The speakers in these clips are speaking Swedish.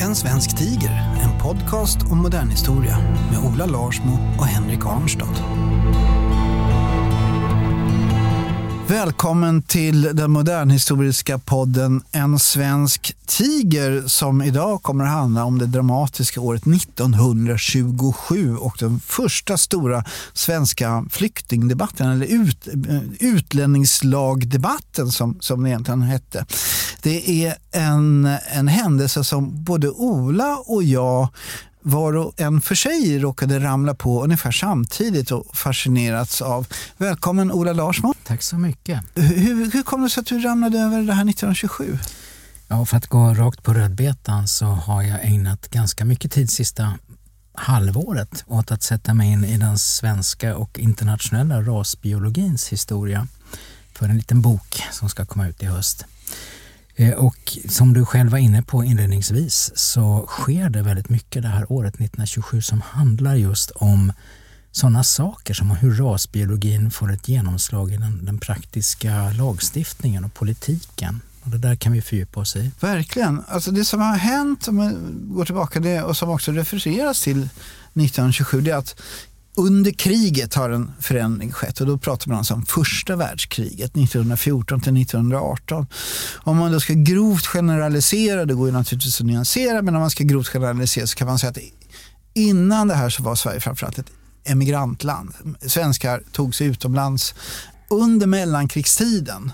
En svensk tiger, en podcast om modern historia med Ola Larsmo och Henrik Arnstad. Välkommen till den modernhistoriska podden En svensk tiger som idag kommer att handla om det dramatiska året 1927 och den första stora svenska flyktingdebatten eller ut, eh, utlänningslagdebatten som, som det egentligen hette. Det är en, en händelse som både Ola och jag var och en för sig råkade ramla på ungefär samtidigt och fascinerats av. Välkommen Ola Larsmo. Tack så mycket. Hur, hur kom det sig att du ramlade över det här 1927? Ja, för att gå rakt på rödbetan så har jag ägnat ganska mycket tid sista halvåret åt att sätta mig in i den svenska och internationella rasbiologins historia för en liten bok som ska komma ut i höst. Eh, och som du själv var inne på inledningsvis så sker det väldigt mycket det här året 1927 som handlar just om sådana saker som hur rasbiologin får ett genomslag i den, den, praktiska lagstiftningen och politiken. Och det där kan vi fördjupa oss i. Verkligen. Alltså det som har hänt, om man går tillbaka det, och som också refereras till 1927, det är att under kriget har en förändring skett och då pratar man alltså om första världskriget 1914 till 1918. Om man då ska grovt generalisera, det går ju naturligtvis att nyansera, men om man ska grovt generalisera så kan man säga att innan det här så var Sverige framförallt ett emigrantland. Svenskar tog sig utomlands under mellankrigstiden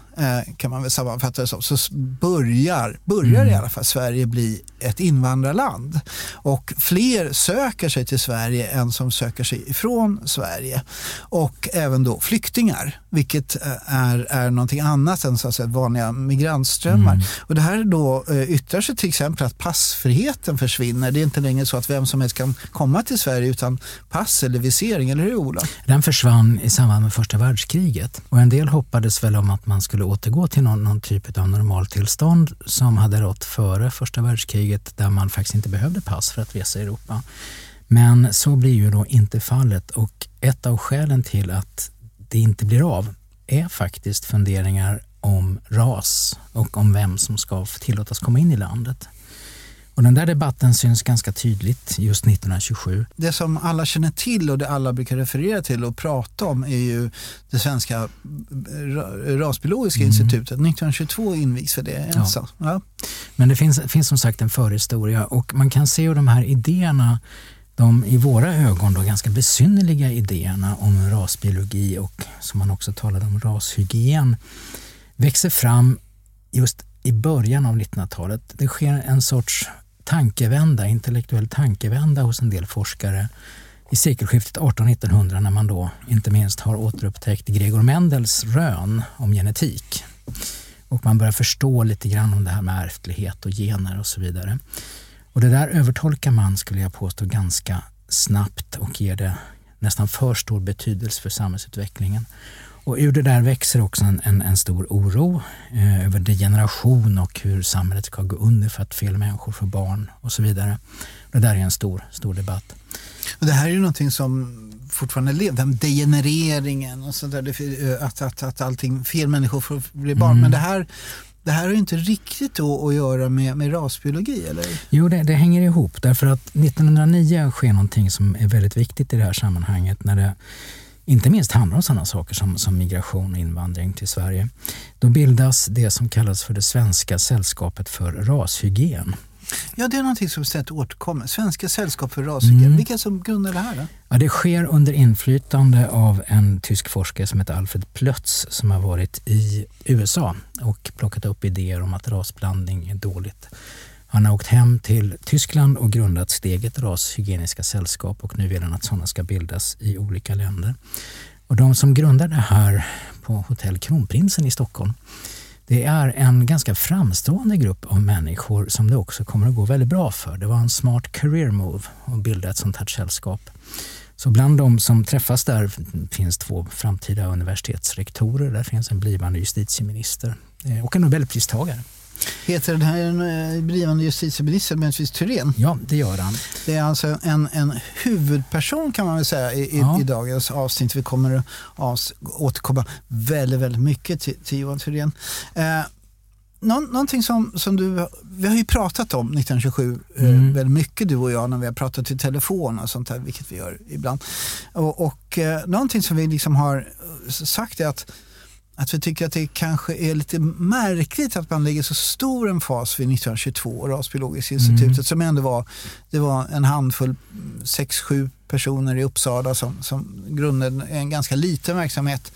kan man väl sammanfatta det som, så börjar, börjar mm. i alla fall Sverige bli ett invandrarland. Och fler söker sig till Sverige än som söker sig ifrån Sverige. Och även då flyktingar, vilket eh, är, är någonting annat än så att säga, vanliga migrantströmmar. Mm. Och det här då eh, yttrar sig till exempel att passfriheten försvinner. Det är inte längre så att vem som helst kan komma till Sverige utan pass eller visering, eller hur Ola? Den försvann i samband med första världskriget och en del hoppades väl om att man skulle återgå till någon, någon typ av normaltillstånd som hade rått före första världskriget där man faktiskt inte behövde pass för att resa i Europa. Men så blir ju då inte fallet och ett av skälen till att det inte blir av är faktiskt funderingar om ras och om vem som ska tillåtas komma in i landet. Och den där debatten syns ganska tydligt just 1927. Det som alla känner till och det alla brukar referera till och prata om är ju det svenska rasbiologiska mm. institutet. 1922 invigs för det. Ja. Ja. Men det finns, finns som sagt en förhistoria och man kan se hur de här idéerna de i våra ögon då ganska besynnerliga idéerna om rasbiologi och som man också talade om rashygien växer fram just i början av 1900-talet. Det sker en sorts tankevända, intellektuell tankevända hos en del forskare i sekelskiftet 1800-1900 när man då inte minst har återupptäckt Gregor Mendels rön om genetik. Och man börjar förstå lite grann om det här med ärftlighet och gener och så vidare. Och det där övertolkar man, skulle jag påstå, ganska snabbt och ger det nästan för stor betydelse för samhällsutvecklingen. Och ur det där växer också en, en, en stor oro eh, över degeneration och hur samhället ska gå under för att fel människor får barn och så vidare. Det där är en stor, stor debatt. Och det här är ju någonting som fortfarande lever, den degenereringen och sånt där, att, att, att allting, fel människor får bli barn. Mm. Men det här det här har ju inte riktigt då att göra med, med rasbiologi, eller? Jo, det, det, hänger ihop därför att 1909 sker någonting som är väldigt viktigt i det här sammanhanget när det inte minst handlar om sådana saker som, som migration och invandring till Sverige. Då bildas det som kallas för det Svenska sällskapet för rashygien. Ja, det är någonting som ständigt återkommer. Svenska sällskap för rashygien. Mm. Vilka som grundar det här? Då? Ja, det sker under inflytande av en tysk forskare som heter Alfred Plötz som har varit i USA och plockat upp idéer om att rasblandning är dåligt. Han har åkt hem till Tyskland och grundat Steget Ras rashygieniska sällskap och nu vill han att sådana ska bildas i olika länder. Och de som grundar det här på Hotell Kronprinsen i Stockholm det är en ganska framstående grupp av människor som det också kommer att gå väldigt bra för. Det var en smart career move att bilda ett sånt här sällskap. Så bland de som träffas där finns två framtida universitetsrektorer, där finns en blivande justitieminister och en nobelpristagare. Heter den här eh, blivande justitieministern Bengt Thyrén? Ja, det gör han. Det är alltså en, en huvudperson kan man väl säga i, ja. i dagens avsnitt. Vi kommer att återkomma väldigt, väldigt mycket till, till Johan Thyrén. Eh, Nå någonting som, som du, vi har ju pratat om 1927 eh, mm. eh, väldigt mycket du och jag när vi har pratat i telefon och sånt där, vilket vi gör ibland. Och, och eh, någonting som vi liksom har sagt är att att vi tycker att det kanske är lite märkligt att man lägger så stor en fas vid 1922 Rasbiologiska institutet mm. som ändå var, det var en handfull, sex, sju personer i Uppsala som, som grundade en ganska liten verksamhet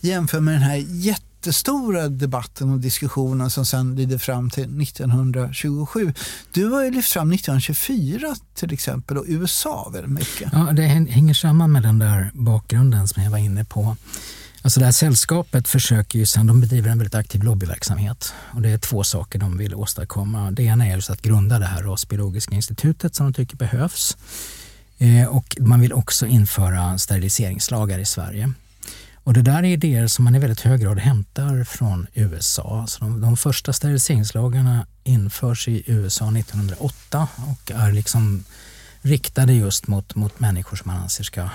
jämfört med den här jättestora debatten och diskussionen som sen ledde fram till 1927. Du har ju lyft fram 1924 till exempel och USA väldigt mycket. Ja, det hänger samman med den där bakgrunden som jag var inne på. Alltså det här sällskapet försöker ju sen, de bedriver en väldigt aktiv lobbyverksamhet och det är två saker de vill åstadkomma. Det ena är just att grunda det här rasbiologiska institutet som de tycker behövs eh, och man vill också införa steriliseringslagar i Sverige. Och det där är idéer som man i väldigt hög grad hämtar från USA. Så de, de första steriliseringslagarna införs i USA 1908 och är liksom riktade just mot, mot människor som man anser ska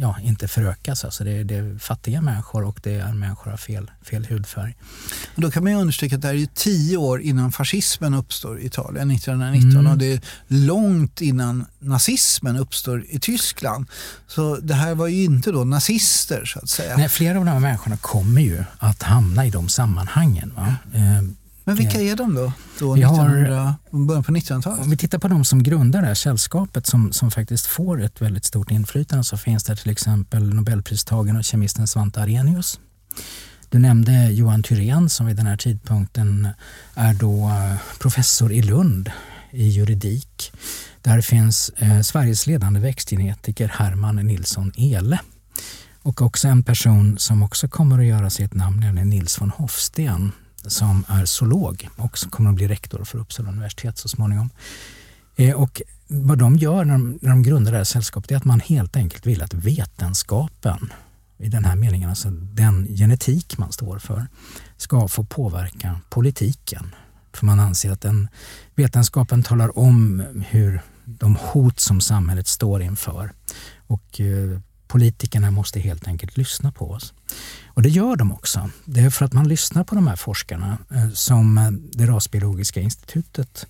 ja, inte förökas. Alltså det, är, det är fattiga människor och det är människor av fel, fel hudfärg. Och då kan man ju understryka att det här är tio år innan fascismen uppstår i Italien 1919 mm. och det är långt innan nazismen uppstår i Tyskland. Så det här var ju inte då nazister så att säga. Nej, flera av de här människorna kommer ju att hamna i de sammanhangen. Va? Eh, men vilka är de då? då vi 1900, har, början på 1900-talet? Om vi tittar på de som grundar det här sällskapet som, som faktiskt får ett väldigt stort inflytande så finns det till exempel nobelpristagaren och kemisten Svante Arrhenius. Du nämnde Johan Thyrén som vid den här tidpunkten är då eh, professor i Lund i juridik. Där finns eh, Sveriges ledande växtgenetiker Herman Nilsson Ele. Och också en person som också kommer att göra sig ett namn, nämligen Nils von Hofsten som är zoolog och som kommer att bli rektor för Uppsala universitet så småningom. Eh, och vad de gör när de, när de grundar det här sällskapet är att man helt enkelt vill att vetenskapen, i den här meningen, alltså den genetik man står för, ska få påverka politiken. För man anser att den vetenskapen talar om hur de hot som samhället står inför och eh, politikerna måste helt enkelt lyssna på oss. Och det gör de också. Det är för att man lyssnar på de här forskarna eh, som eh, det rasbiologiska institutet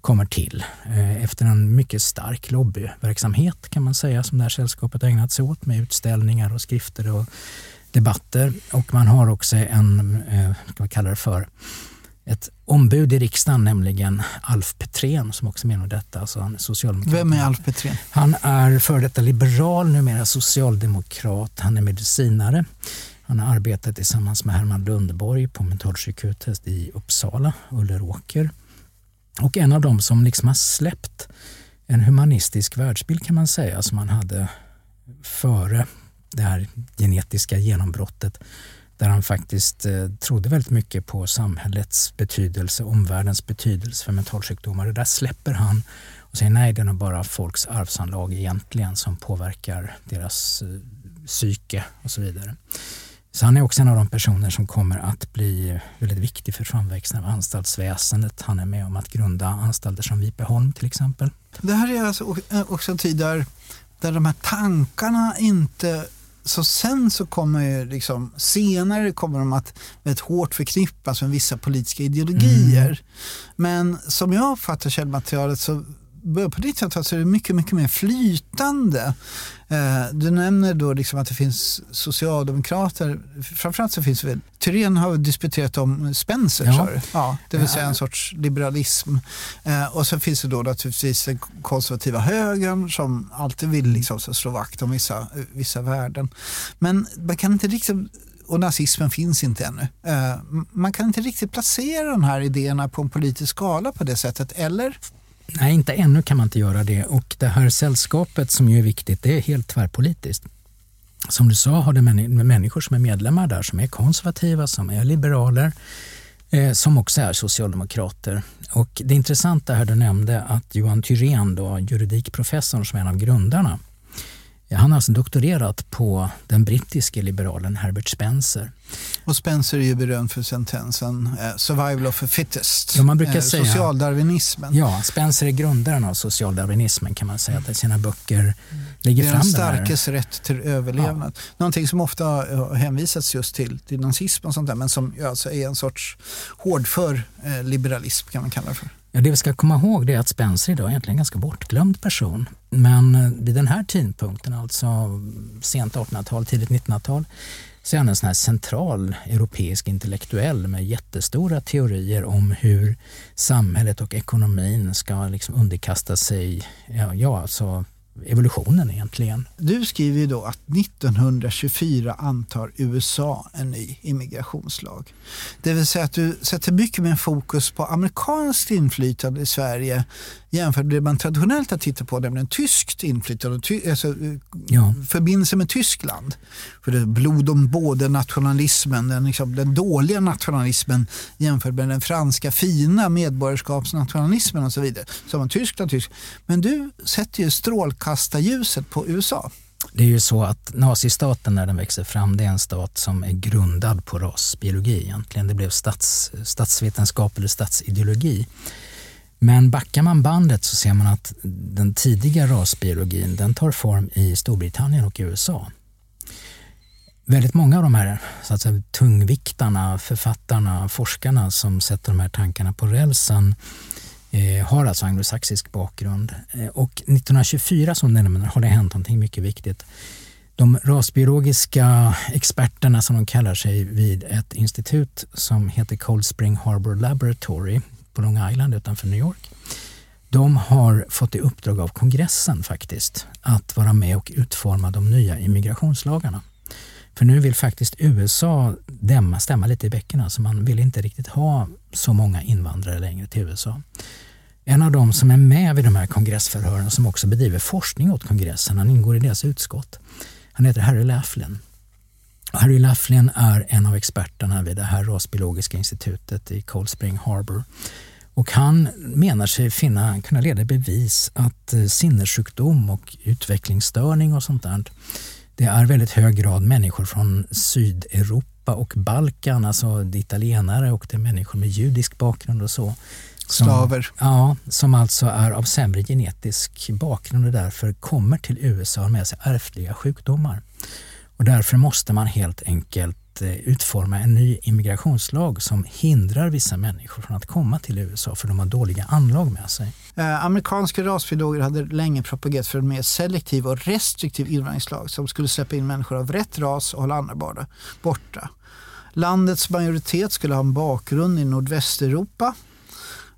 kommer till eh, efter en mycket stark lobbyverksamhet kan man säga som det här sällskapet ägnat sig åt med utställningar och skrifter och debatter. Och man har också en, vad kallar det för, ett ombud i riksdagen, nämligen Alf Petrén som också menar detta. Alltså han är Vem är Alf Petrén? Han är före detta liberal, numera socialdemokrat. Han är medicinare. Han har arbetat tillsammans med Herman Lundborg på mentalsjukhuset i Uppsala, Ulleråker. Och en av dem som liksom har släppt en humanistisk världsbild kan man säga som han hade före det här genetiska genombrottet där han faktiskt eh, trodde väldigt mycket på samhällets betydelse, omvärldens betydelse för mentalsjukdomar. Det där släpper han och säger nej, det är nog bara folks arvsanlag egentligen som påverkar deras eh, psyke och så vidare. Så han är också en av de personer som kommer att bli väldigt viktig för framväxten av anstaltsväsendet. Han är med om att grunda anstalter som Vipeholm till exempel. Det här är alltså eh, också en tid där, där de här tankarna inte så sen så kommer liksom, senare kommer de att väldigt hårt förknippas med vissa politiska ideologier. Mm. Men som jag uppfattar källmaterialet så början på 1900-talet så är det mycket, mycket mer flytande. Eh, du nämner då liksom att det finns socialdemokrater, framförallt så finns det väl, Thyrén har disputerat om Spencer, ja. ja det vill säga en sorts liberalism. Eh, och så finns det då naturligtvis den konservativa högern som alltid vill liksom slå vakt om vissa, vissa värden. Men man kan inte riktigt och nazismen finns inte ännu. Eh, man kan inte riktigt placera de här idéerna på en politisk skala på det sättet, eller? Nej, inte ännu kan man inte göra det. Och det här sällskapet som ju är viktigt, det är helt tvärpolitiskt. Som du sa har det människor som är medlemmar där som är konservativa, som är liberaler, eh, som också är socialdemokrater. Och det intressanta här du nämnde att Johan Thyrén, då, juridikprofessorn som är en av grundarna, han har alltså doktorerat på den brittiske liberalen Herbert Spencer. Och Spencer är ju berömd för sentensen eh, “survival of the fittest”, ja, man brukar eh, säga, socialdarwinismen. Ja, Spencer är grundaren av socialdarwinismen kan man säga, att sina böcker lägger fram det Det är den starkes rätt till överlevnad. Ja. Någonting som ofta har hänvisats just till, till nazism och sånt där, men som alltså är en sorts hårdför eh, liberalism kan man kalla det för. Ja, det vi ska komma ihåg är att Spencer idag är egentligen en ganska bortglömd person. Men eh, vid den här tidpunkten, alltså sent 1800-tal, tidigt 1900-tal, så är han en sån här central europeisk intellektuell med jättestora teorier om hur samhället och ekonomin ska liksom underkasta sig ja, ja, alltså evolutionen egentligen. Du skriver ju då att 1924 antar USA en ny immigrationslag. Det vill säga att du sätter mycket mer fokus på amerikanskt inflytande i Sverige jämfört med det man traditionellt har tittat på, nämligen tyskt inflytande, ty, alltså, eh, ja. förbindelse med Tyskland. För det blod om både nationalismen, den, liksom, den dåliga nationalismen jämfört med den franska fina medborgarskapsnationalismen och så vidare. Så man Tyskland, tysk. Men du sätter ju strålkastarljuset på USA. Det är ju så att nazistaten när den växer fram, det är en stat som är grundad på rasbiologi egentligen. Det blev stats, statsvetenskap eller statsideologi. Men backar man bandet så ser man att den tidiga rasbiologin den tar form i Storbritannien och USA. Väldigt många av de här så att säga, tungviktarna, författarna, forskarna som sätter de här tankarna på rälsen eh, har alltså anglosaxisk bakgrund. Eh, och 1924 som nämner har det hänt någonting mycket viktigt. De rasbiologiska experterna som de kallar sig vid ett institut som heter Cold Spring Harbor Laboratory på Long Island utanför New York. De har fått i uppdrag av kongressen faktiskt att vara med och utforma de nya immigrationslagarna. För nu vill faktiskt USA dämma, stämma lite i bäcken. Alltså man vill inte riktigt ha så många invandrare längre till USA. En av dem som är med vid de här kongressförhören som också bedriver forskning åt kongressen, han ingår i deras utskott. Han heter Harry Laughlin. Harry Laughlin är en av experterna vid det här rasbiologiska institutet i Cold Spring Harbor. Och han menar sig finna, kunna leda bevis att eh, sinnessjukdom och utvecklingsstörning och sånt där, det är väldigt hög grad människor från Sydeuropa och Balkan, alltså det italienare och det är människor med judisk bakgrund och så. Som, Slaver. Ja, som alltså är av sämre genetisk bakgrund och därför kommer till USA med sig ärftliga sjukdomar. Och därför måste man helt enkelt eh, utforma en ny immigrationslag som hindrar vissa människor från att komma till USA för de har dåliga anlag med sig. Eh, amerikanska rasbiologer hade länge propagerat för en mer selektiv och restriktiv invandringslag som skulle släppa in människor av rätt ras och hålla andra borta. Landets majoritet skulle ha en bakgrund i Nordvästeuropa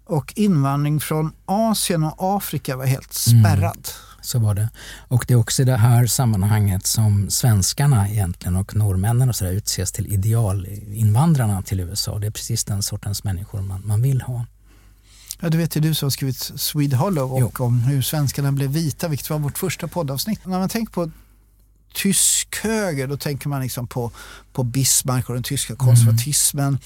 och invandring från Asien och Afrika var helt mm. spärrad. Mm. Så var det. Och det är också i det här sammanhanget som svenskarna egentligen och norrmännen och så där utses till idealinvandrarna till USA. Det är precis den sortens människor man, man vill ha. Ja, det vet ju du som har skrivit Swede Hollow och jo. om hur svenskarna blev vita, vilket var vårt första poddavsnitt. När man tänker på tysk höger, då tänker man liksom på, på Bismarck och den tyska konservatismen. Mm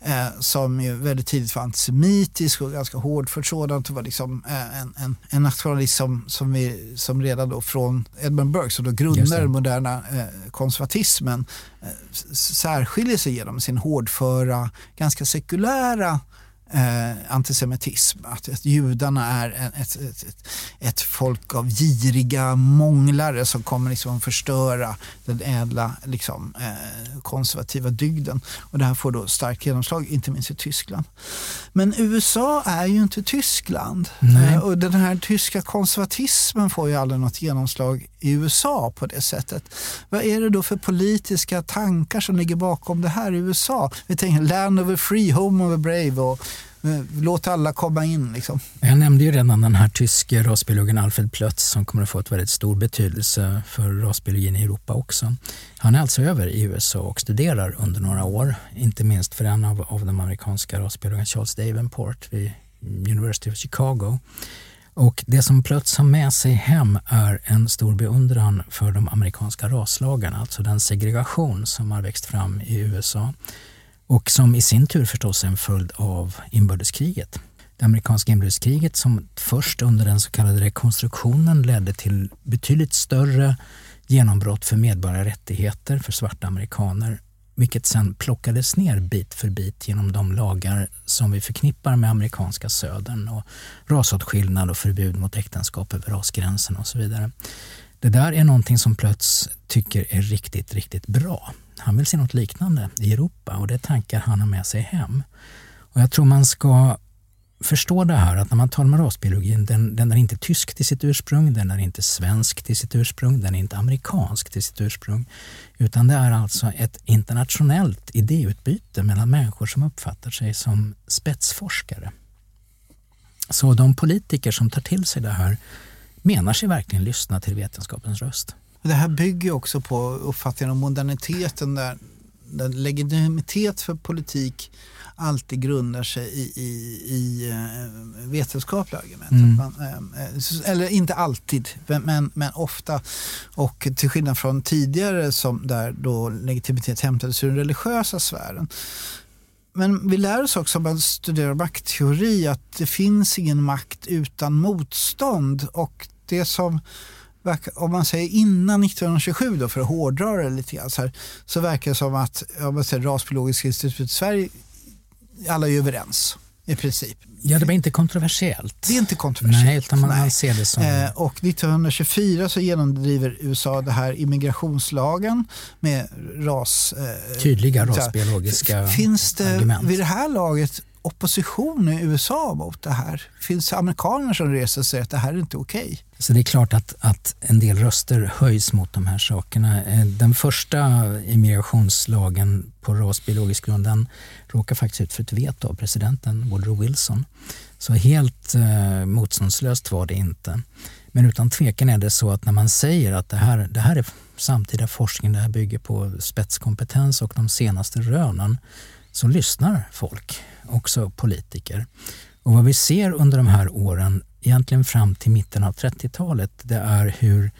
eh, som ju väldigt tidigt var antisemitisk och ganska hårdfört sådant. Det var liksom eh, en, en, en nationalist som, som, vi, som redan då från Edmund Burke, som då grundade den moderna eh, konservatismen, eh, särskiljer sig genom sin hårdföra, ganska sekulära eh, antisemitism. Att, att judarna är ett, ett, ett, ett, folk av giriga månglare som kommer liksom förstöra den ädla liksom, eh, konservativa dygden. Och det här får då starkt genomslag, inte minst i Tyskland. Men USA är ju inte Tyskland. Eh, och den här tyska konservatismen får ju aldrig något genomslag i USA på det sättet. Vad är det då för politiska tankar som ligger bakom det här i USA? Vi tänker land of the free, home of the brave och Eh, låt alla komma in. Liksom. Jag nämnde ju redan den här tyske rasbiologen Alfred Plötz som kommer att få ett väldigt stor betydelse för rasbiologin i Europa också. Han är alltså över i USA och studerar under några år, inte minst för en av, av de amerikanska rasbiologerna Charles Davenport vid University of Chicago. Och det som Plötz har med sig hem är en stor beundran för de amerikanska raslagarna, alltså den segregation som har växt fram i USA och som i sin tur förstås är en följd av inbördeskriget. Det amerikanska inbördeskriget som först under den så kallade rekonstruktionen ledde till betydligt större genombrott för medborgerliga rättigheter för svarta amerikaner vilket sen plockades ner bit för bit genom de lagar som vi förknippar med amerikanska södern och rasåtskillnad och förbud mot äktenskap över rasgränsen och så vidare. Det där är någonting som Plöts tycker är riktigt, riktigt bra. Han vill se något liknande i Europa och det är tankar han har med sig hem. Och jag tror man ska förstå det här att när man talar om rasbiologin, den, den är inte tysk till sitt ursprung, den är inte svensk till sitt ursprung, den är inte amerikansk till sitt ursprung. Utan det är alltså ett internationellt idéutbyte mellan människor som uppfattar sig som spetsforskare. Så de politiker som tar till sig det här menar sig verkligen lyssna till vetenskapens röst. Det här bygger också på uppfattningen om moderniteten där, där legitimitet för politik alltid grundar sig i, i, i uh, vetenskapliga argument. Mm. Man, uh, eller inte alltid, men, men ofta. Och till skillnad från tidigare som där då legitimitet hämtades ur den religiösa sfären. Men vi lär oss också om man studerar maktteori att det finns ingen makt utan motstånd. Och det som om man säger innan 1927 då, för att hårdra det lite grann, så, här, så verkar det som att om man säger Rasbiologiska institutet i Sverige alla är överens i princip. Ja, det var inte kontroversiellt. Det är inte kontroversiellt. Nej, utan man Nej. ser det som... Eh, och 1924 så genomdriver USA det här immigrationslagen med ras... Eh, Tydliga rasbiologiska Finns det argument. vid det här laget opposition i USA mot det här? Finns det amerikaner som reser sig och säger att det här är inte okej? Okay? Så det är klart att, att en del röster höjs mot de här sakerna. Eh, den första immigrationslagen på rasbiologisk grund den råkar faktiskt ut för ett veto av presidenten Woodrow Wilson. Så helt eh, motståndslöst var det inte. Men utan tvekan är det så att när man säger att det här, det här är samtida forskning, det här bygger på spetskompetens och de senaste rönen så lyssnar folk, också politiker. Och vad vi ser under de här åren, egentligen fram till mitten av 30-talet, det är hur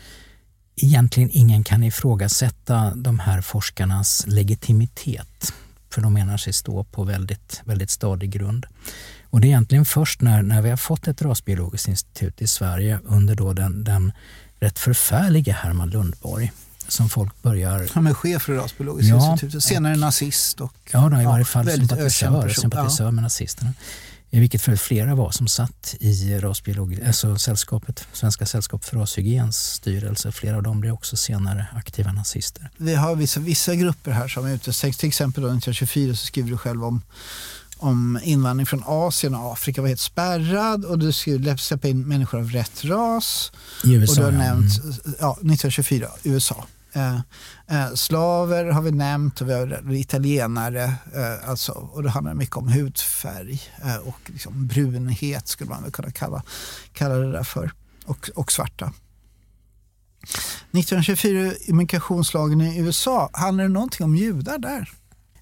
egentligen ingen kan ifrågasätta de här forskarnas legitimitet. För de menar sig stå på väldigt, väldigt stadig grund. Och det är egentligen först när, när vi har fått ett rasbiologiskt institut i Sverige under då den, den rätt förfärliga Herman Lundborg som folk börjar... Han är chef för Rasbiologiska ja, institutet, senare och, nazist. Och, ja, då, i varje fall sympatisör, sympatisör ja. med nazisterna. I vilket fall flera var som satt i rasbiologi, alltså sällskapet, Svenska sällskapet för rashygiens styrelse. Flera av dem blev också senare aktiva nazister. Vi har vissa, vissa grupper här som är utestängs. Till exempel 1924 så skriver du själv om om invandring från Asien och Afrika var helt spärrad och du skulle släppa in människor av rätt ras. I USA, och du har nämnt, ja, 1924, USA. Eh, eh, slaver har vi nämnt och vi har italienare. Eh, alltså, och det handlar mycket om hudfärg eh, och liksom brunhet skulle man väl kunna kalla, kalla det där för. Och, och svarta. 1924 immigrationslagen i USA, handlar det någonting om judar där?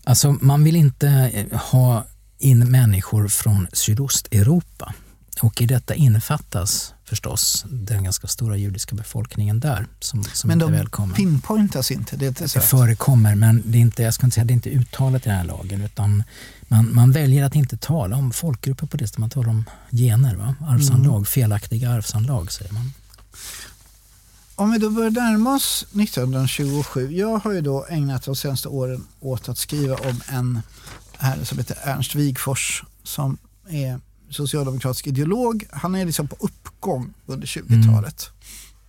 Alltså man vill inte eh, ha in människor från Sydosteuropa och i detta innefattas förstås den ganska stora judiska befolkningen där som, som men de välkommen. pinpointas inte? Det, är inte så Det förekommer, men det är inte, jag ska inte säga, det är inte uttalat i den här lagen utan man, man väljer att inte tala om folkgrupper på det sättet, man talar om gener, va? arvsanlag, Mm. felaktiga arvsanlag säger man. Om vi då börjar närma oss 1927. Jag har ju då ägnat de senaste åren åt att skriva om en herre som heter Ernst Wigforss som är socialdemokratisk ideolog. Han är liksom på uppgång under 20-talet.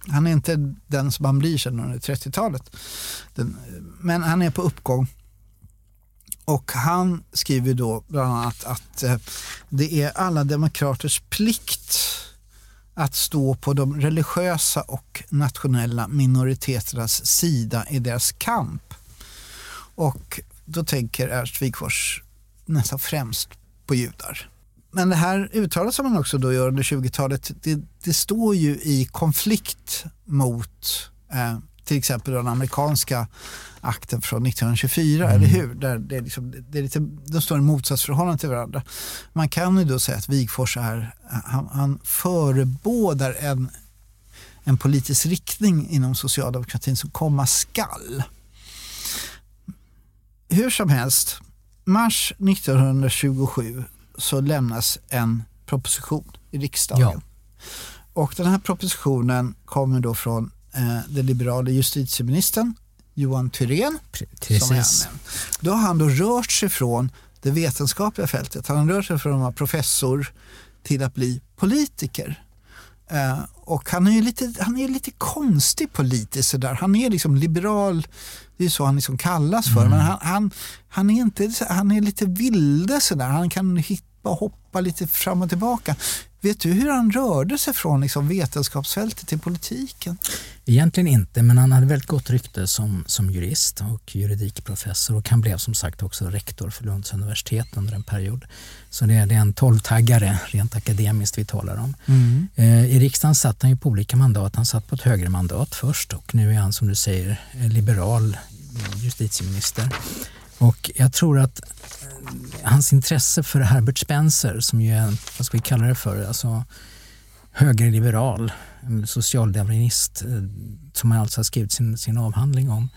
Han är inte den som han blir sen under 30-talet. Den, men han är på uppgång. Och han skriver då bland annat att eh, det är alla demokraters plikt att stå på de religiösa och nationella minoriteternas sida i deras kamp. Och då tänker Ernst Wigforss nästan främst på judar. Men det här uttalet som man också då gör under 20-talet, det, det står ju i konflikt mot eh, till exempel den amerikanska akten från 1924, eller hur? Där det är liksom, det är lite, de står i motsatsförhållande till varandra. Man kan ju då säga att Wigforss är, han, han förebådar en, en politisk riktning inom socialdemokratin som komma skall. Hur som helst, mars 1927 så lämnas en proposition i riksdagen. Ja. Och den här propositionen kommer då från eh, den liberala justitieministern Johan Thyrén. Precis. Då har han då rört sig från det vetenskapliga fältet. Han har rört sig från att vara professor till att bli politiker. Eh, och han är ju lite, han är lite konstig politiskt sådär. Han är liksom liberal, det är så han liksom kallas för. Men han, han, han, är inte, han är lite vilde sådär. Han kan hippa och hoppa lite fram och tillbaka. Vet du hur han rörde sig från liksom vetenskapsfältet till politiken? Egentligen inte, men han hade väldigt gott rykte som, som jurist och juridikprofessor och han blev som sagt också rektor för Lunds universitet under en period. Så det är, det är en tolvtaggare rent akademiskt vi talar om. Eh, I riksdagen satt han ju på olika mandat. Han satt på ett högermandat först och nu är han som du säger eh, liberal justitieminister. Och jag tror att eh, hans intresse för Herbert Spencer som ju är, en, vad ska vi kalla det för, alltså högerliberal, en socialdarwinist eh, som han alltså har skrivit sin, sin avhandling om,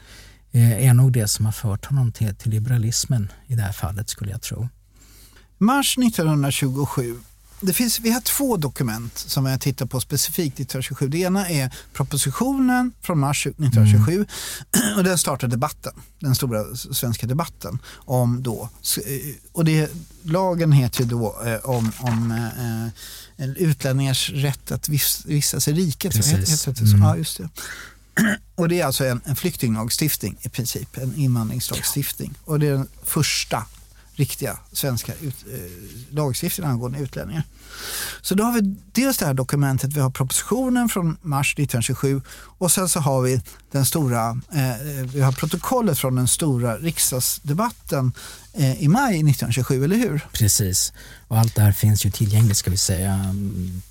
eh, är nog det som har fört honom till, till liberalismen i det här fallet skulle jag tro. Mars 1927. Det finns, vi har två dokument som jag tittar på specifikt 1927. Det ena är propositionen från mars 1927 och den startar debatten, den stora svenska debatten om då, eh, och det, lagen heter ju då eh, om, om eh, utlänningars rätt att vis- vistas i riket. Precis. Heter- heter det så? Mm. Ja, just det. Och det är alltså en, en flyktinglagstiftning i princip, en invandringslagstiftning. Och det är den första riktiga svenska ut, eh, lagstiftningen angående utlänningar. Så då har vi dels det här dokumentet, vi har propositionen från mars 1927 och sen så har vi den stora, eh, vi har protokollet från den stora riksdagsdebatten eh, i maj 1927, eller hur? Precis. Och allt det här finns ju tillgängligt ska vi säga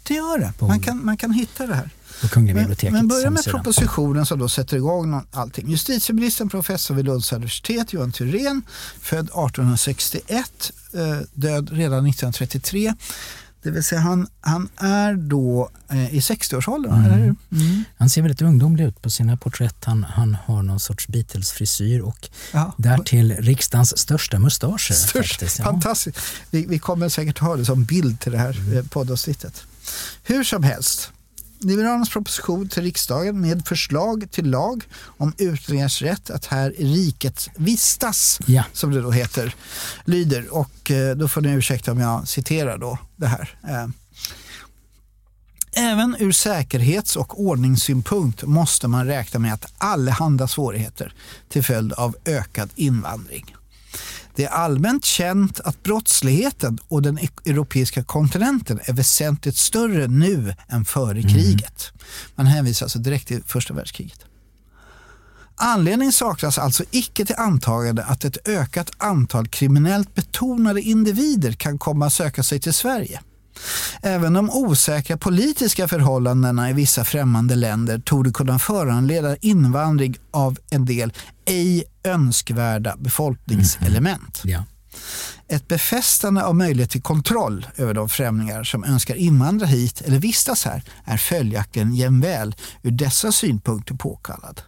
Det gör det, man kan, man kan hitta det här. På Kungliga Men, biblioteket. men börja med propositionen som då sätter igång allting. Justitieministern, professor vid Lunds universitet, Johan Thyrén, född 1861, eh, död redan 1933. Det vill säga han, han är då eh, i 60-årsåldern, Mm. eller hur? Han ser väldigt ungdomlig ut på sina porträtt. Han, han har någon sorts Beatles-frisyr och Ja. därtill riksdagens största mustascher. Störst. Ja. fantastiskt. Vi, vi kommer säkert ha det som bild till det här eh, poddavsnittet. Hur som helst. Liberalernas proposition till riksdagen med förslag till lag om utlänningars rätt att här i riket vistas, Ja. som det då heter, lyder. Och eh, då får ni ursäkta om jag citerar då det här. Eh, Även ur säkerhets och ordningssynpunkt måste man räkna med att allehanda svårigheter till följd av ökad invandring. Det är allmänt känt att brottsligheten och den e- europeiska kontinenten är väsentligt större nu än före kriget. Man hänvisar alltså direkt till första världskriget. Anledning saknas alltså icke till antagande att ett ökat antal kriminellt betonade individer kan komma att söka sig till Sverige. Även de osäkra politiska förhållandena i vissa främmande länder torde kunna föranleda invandring av en del ej önskvärda befolkningselement. Ja. Ett befästande av möjlighet till kontroll över de främlingar som önskar invandra hit eller vistas här är följaktligen jämväl ur dessa synpunkter påkallad.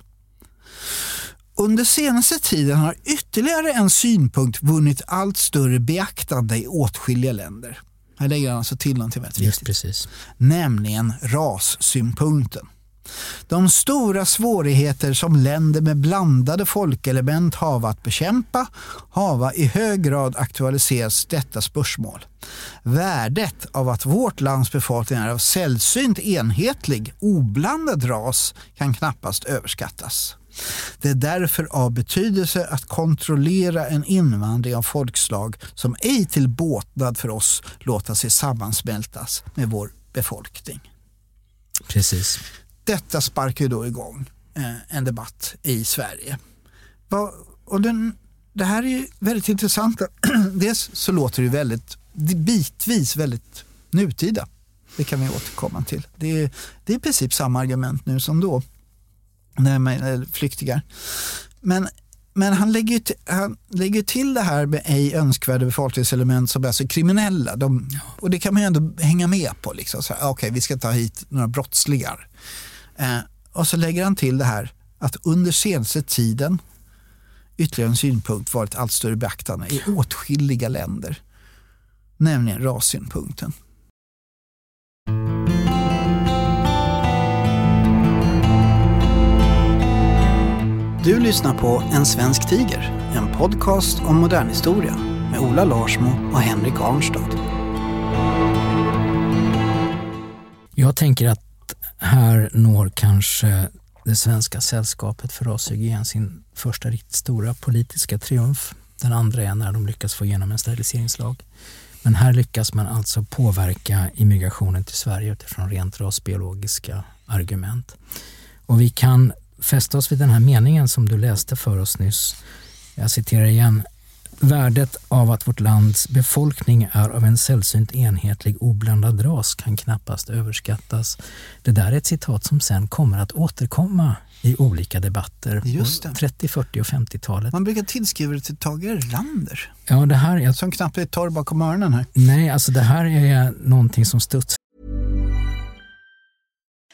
Under senaste tiden har ytterligare en synpunkt vunnit allt större beaktande i åtskilliga länder. Här lägger han alltså till någonting väldigt Just viktigt. precis. Nämligen rassynpunkten. De stora svårigheter som länder med blandade folkelement hava att bekämpa hava i hög grad aktualiserats detta spörsmål. Värdet av att vårt lands befolkning är av sällsynt enhetlig, oblandad ras kan knappast överskattas. Det är därför av betydelse att kontrollera en invandring av folkslag som ej till båtnad för oss låta sig sammansmältas med vår befolkning. Precis. Detta sparkar ju då igång eh, en debatt i Sverige. Och den, det här är ju väldigt intressant. Dels så låter det väldigt bitvis väldigt nutida. Det kan vi återkomma till. Det är, det är i princip samma argument nu som då nej, men, eh, flyktingar. Men, men han, lägger till, han lägger till det här med ej önskvärda befolkningselement som är alltså kriminella. De, och det kan man ju ändå hänga med på. Liksom. Okej, okay, ah, Okej, vi ska ta hit några brottslingar. Eh, och så lägger han till det här att under senaste tiden ytterligare en synpunkt varit allt större beaktande i åtskilliga länder. Nämligen rassynpunkten. Du lyssnar på En svensk tiger, en podcast om modern historia med Ola Larsmo och Henrik Arnstad. Jag tänker att här når kanske det svenska sällskapet för rashygien sin första riktigt stora politiska triumf. Den andra är när de lyckas få igenom en steriliseringslag. Men här lyckas man alltså påverka immigrationen till Sverige utifrån rent rasbiologiska argument. Och vi kan fästa oss vid den här meningen som du läste för oss nyss. Jag citerar igen. Värdet av att vårt lands befolkning är av en sällsynt enhetlig oblandad ras kan knappast överskattas. Det där är ett citat som sen kommer att återkomma i olika debatter på det. 30, 40 och 50-talet. Man brukar tillskriva det till Tage Erlander Ja, det här är, som knappt är torr bakom öronen här. nej, alltså det här är någonting som studsar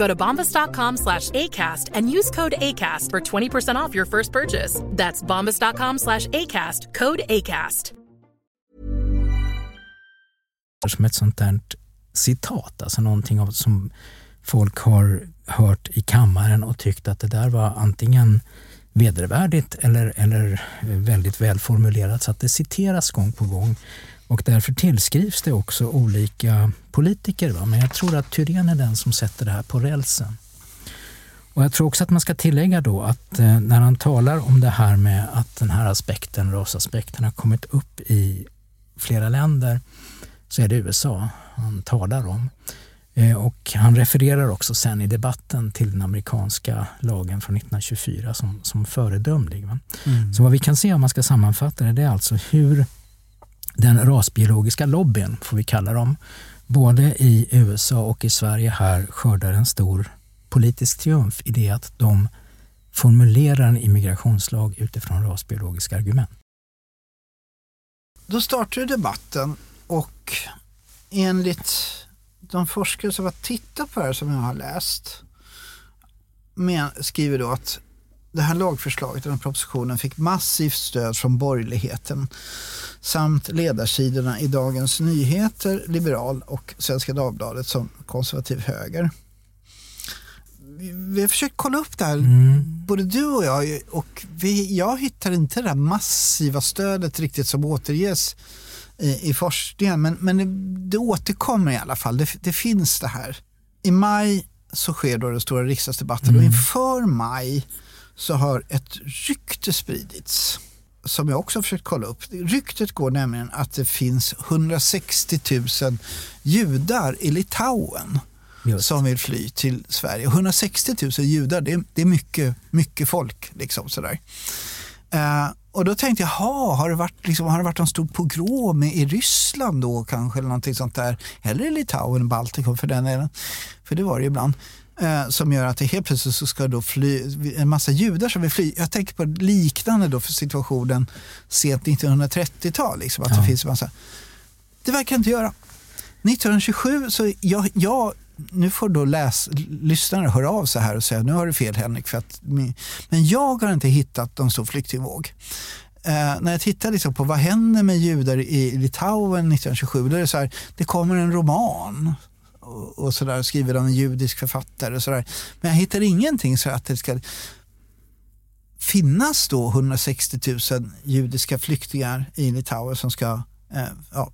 Go to bombas.com slash ACAST and use code ACAST for 20% off your first purchase. That's bombas.com slash ACAST, code ACAST. som ett sånt där citat, alltså någonting av, som folk har hört i kammaren och tyckt att det där var antingen vedervärdigt eller, eller eh, väldigt välformulerat så att det citeras gång på gång. Och därför tillskrivs det också olika politiker. Va? Men jag tror att Thyrén är den som sätter det här på rälsen. Och jag tror också att man ska tillägga då att eh, när han talar om det här med att den här aspekten, rasaspekten, har kommit upp i flera länder så är det USA han talar om. Eh, och han refererar också sen i debatten till den amerikanska lagen från 1924 som, som föredömlig. Mm. Så vad vi kan se om man ska sammanfatta det, det är alltså hur den rasbiologiska lobbyn, får vi kalla dem, både i USA och i Sverige här skördar en stor politisk triumf i det att de formulerar en immigrationslag utifrån rasbiologiska argument. Då startar debatten och enligt de forskare som har tittat på det här som jag har läst skriver då att det här lagförslaget, den här propositionen, fick massivt stöd från borgerligheten samt ledarsidorna i Dagens Nyheter, Liberal och Svenska Dagbladet som konservativ höger. Vi har försökt kolla upp det här, mm. både du och jag, och vi, jag hittar inte det här massiva stödet riktigt som återges i, i forskningen. Men, men det, det återkommer i alla fall, det, det, finns det här. I maj så sker då den stora riksdagsdebatten mm. och inför maj så har ett rykte spridits som jag också har försökt kolla upp. Ryktet går nämligen att det finns 160 000 judar i Litauen Just. som vill fly till Sverige. 160 000 judar, det är, det är mycket, mycket folk. Liksom, sådär. Uh, och då tänkte jag, har det varit, liksom, har det varit en stor pogrom i Ryssland då kanske? Eller någonting sånt där. Eller i Litauen, Baltikum för den delen. För det var det ibland. Eh, som gör att det helt plötsligt så ska då fly, en massa judar som vill fly. Jag tänker på liknande då för situationen sent 1930-tal. Liksom, att ja. det finns massa. Det verkar inte göra. 1927 så jag, jag nu får då läs, lyssnare höra av sig här och säga nu har du fel Henrik. För att, men jag har inte hittat någon stor flyktingvåg. Eh, när jag tittar liksom på vad händer med judar i Litauen 1927, då är det så här, det kommer en roman och, och så där, skriver av en judisk författare. Och så där. Men jag hittar ingenting så att det ska finnas då 160 000 judiska flyktingar i Litauen som ska eh, ja,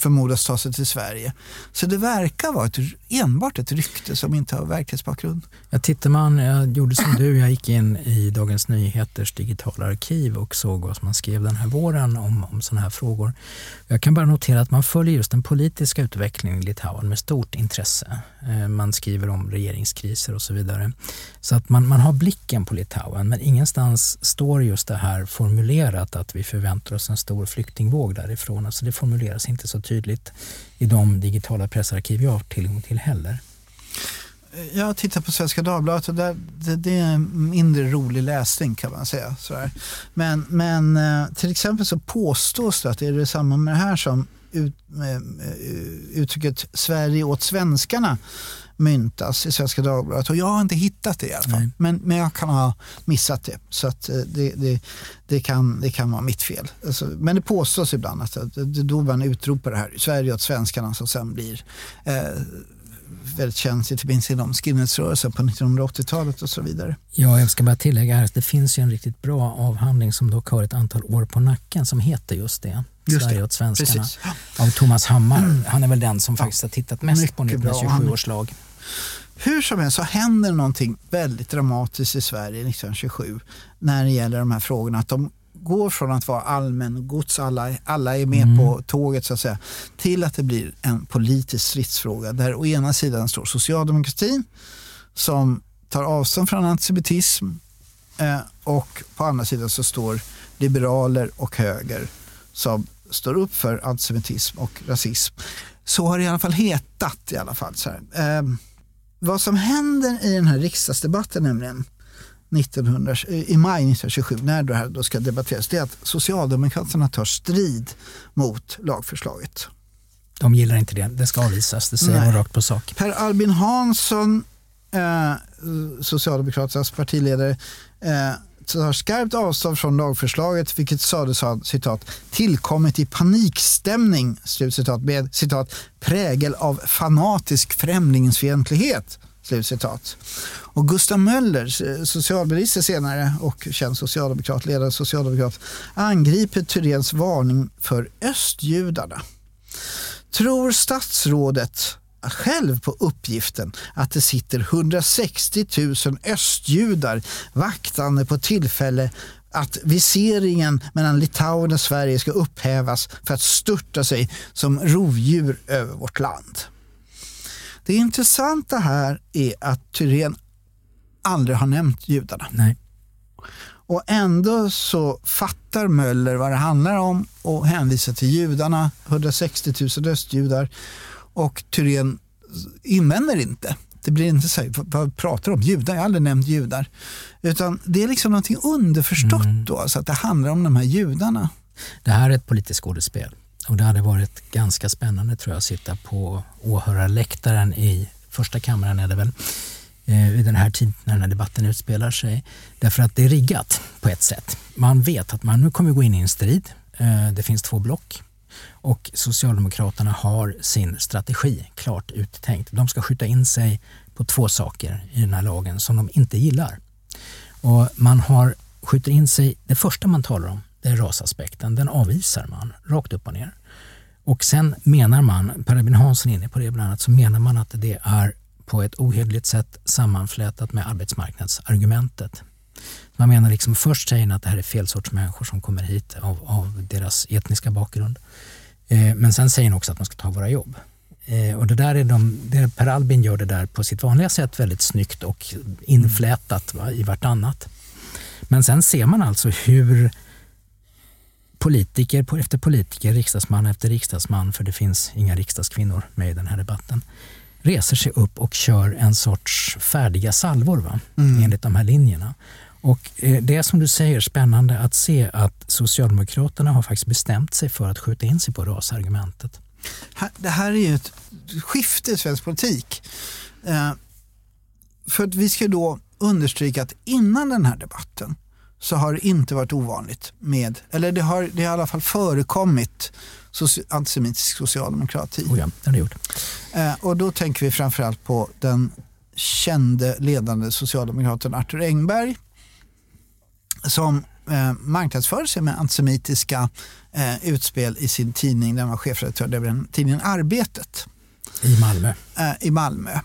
förmodas ta sig till Sverige. Så det verkar vara ett, enbart ett rykte som inte har verklighetsbakgrund. Jag tittar man, jag gjorde som du, jag gick in i Dagens Nyheters digitala arkiv och såg vad som man skrev den här våren om, om sådana här frågor. Jag kan bara notera att man följer just den politiska utvecklingen i Litauen med stort intresse. Eh, man skriver om regeringskriser och så vidare. Så att man, man har blicken på Litauen men ingenstans står just det här formulerat att vi förväntar oss en stor flyktingvåg därifrån. Alltså det formuleras inte så tydligt i de digitala pressarkiv jag har tillgång till heller. Jag har tittat på Svenska Dagbladet och där, det, det, är en mindre rolig läsning kan man säga. Sådär. Men, men eh, till exempel så påstås det att det är detsamma med det här som ut, uttrycket Sverige åt svenskarna myntas i Svenska Dagbladet och jag har inte hittat det i alla fall. Men, men jag kan ha missat det. Så att eh, det, det, det, kan, det kan vara mitt fel. Alltså, men det påstås ibland att det, är då man utropar det här, Sverige åt svenskarna som sen blir eh, väldigt känt, inte minst inom skinheadsrörelsen på 1980-talet och så vidare. Ja, jag ska bara tillägga här att det finns ju en riktigt bra avhandling som dock har ett antal år på nacken som heter just det. Just Sverige åt svenskarna Precis. av Thomas Hammar. Han är väl den som faktiskt har tittat mest Mycket på 1927 års lag. Hur som helst så händer någonting väldigt dramatiskt i Sverige 1927 när det gäller de här frågorna. Att de går från att vara allmän gods, alla, alla är med mm. på tåget så att säga, till att det blir en politisk stridsfråga där å ena sidan står socialdemokratin som tar avstånd från antisemitism eh, och på andra sidan så står liberaler och höger som står upp för antisemitism och rasism. Så har det i alla fall hetat. i alla fall. Så eh, vad som händer i den här riksdagsdebatten nämligen 1900, i maj 1927 när det här då ska debatteras det är att Socialdemokraterna tar strid mot lagförslaget. De gillar inte det, det ska avvisas, det säger de rakt på sak. Per Albin Hansson, eh, Socialdemokraternas partiledare, eh, tar skarpt avstånd från lagförslaget vilket sades ha citat, tillkommit i panikstämning citat, med citat, prägel av fanatisk främlingsfientlighet. Slutcitat. Och Gustav Möller, socialminister senare och känd socialdemokrat, ledande socialdemokrat, angriper Thyréns varning för östjudarna. Tror statsrådet själv på uppgiften att det sitter 160 000 östjudar vaktande på tillfälle att viseringen mellan Litauen och Sverige ska upphävas för att störta sig som rovdjur över vårt land. Det intressanta här är att Tyrén aldrig har nämnt judarna. Nej. Och ändå så fattar Möller vad det handlar om och hänvisar till judarna, 160 000 östjudar. Och Tyrén invänder inte. Det blir inte så här, vad pratar du om? Judar? Jag har aldrig nämnt judar. Utan det är liksom någonting underförstått mm. då, så att det handlar om de här judarna. Det här är ett politiskt skådespel och det hade varit ganska spännande tror jag att sitta på åhörarläktaren i första kammaren är det väl, eh, vid den här tiden när den här debatten utspelar sig. Därför att det är riggat på ett sätt. Man vet att man nu kommer gå in i en strid. Eh, det finns två block och Socialdemokraterna har sin strategi klart uttänkt. De ska skjuta in sig på två saker i den här lagen som de inte gillar. Och man har skjuter in sig, det första man talar om den rasaspekten, den avvisar man rakt upp och ner. Och sen menar man, Per Albin Hansson är inne på det bland annat, så menar man att det är på ett ohederligt sätt sammanflätat med arbetsmarknadsargumentet. Man menar liksom först säger att det här är fel sorts människor som kommer hit av, av deras etniska bakgrund. Eh, men sen säger han också att man ska ta våra jobb. Eh, och det där är de, det Per Albin gör det där på sitt vanliga sätt väldigt snyggt och inflätat va, i vartannat. Men sen ser man alltså hur politiker efter politiker, riksdagsman efter riksdagsman, för det finns inga riksdagskvinnor med i den här debatten, reser sig upp och kör en sorts färdiga salvor va? Mm. enligt de här linjerna. Och eh, det är som du säger spännande att se att Socialdemokraterna har faktiskt bestämt sig för att skjuta in sig på rasargumentet. Det här är ju ett skifte i svensk politik. Eh, för att vi ska då understryka att innan den här debatten så har det inte varit ovanligt med, eller det har, det har i alla fall förekommit antisemitisk socialdemokrati. Oh ja, det har det gjort. Eh, och då tänker vi framförallt på den kände ledande socialdemokraten Arthur Engberg som eh, marknadsförde sig med antisemitiska eh, utspel i sin tidning, den var chefredaktör över tidningen Arbetet. I Malmö. Eh, I Malmö.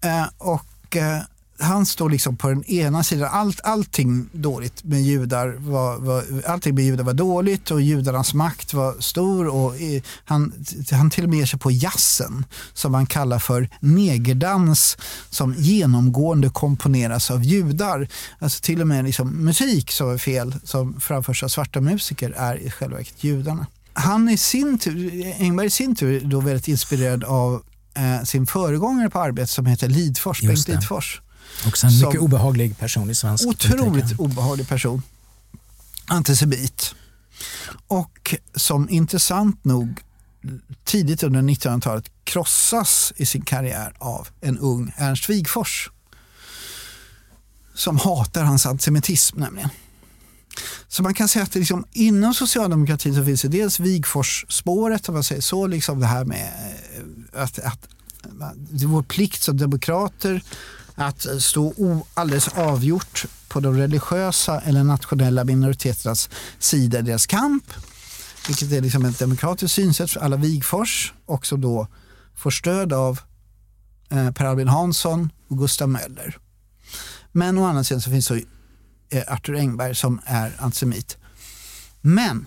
Eh, och eh, han står liksom på den ena sidan. Allt, allting dåligt med judar var, var, allting med judar var dåligt och judarnas makt var stor. Och han, han till och med ger sig på jassen som man kallar för negerdans som genomgående komponeras av judar. Alltså till och med liksom musik som är fel som framförs av svarta musiker är i själva verket judarna. Han i sin tur, Engberg i sin tur då väldigt inspirerad av eh, sin föregångare på arbetet som heter Lidfors, Bengt Lidfors Också en mycket obehaglig person i svensk Otroligt politik. obehaglig person. Antisemit. Och som intressant nog tidigt under 1900-talet krossas i sin karriär av en ung Ernst Wigfors. Som hatar hans antisemitism nämligen. Så man kan säga att liksom, inom socialdemokratin så finns det dels Wigfors-spåret, om man säger så, liksom det här med eh, att, att det är vår plikt som demokrater att stå alldeles avgjort på de religiösa eller nationella minoriteternas sida i deras kamp. Vilket är liksom ett demokratiskt synsätt för alla Wigfors och som då får stöd av eh, Per Albin Hansson och Gustav Möller. Men å andra sidan så finns så eh, Arthur Engberg som är antisemit. Men,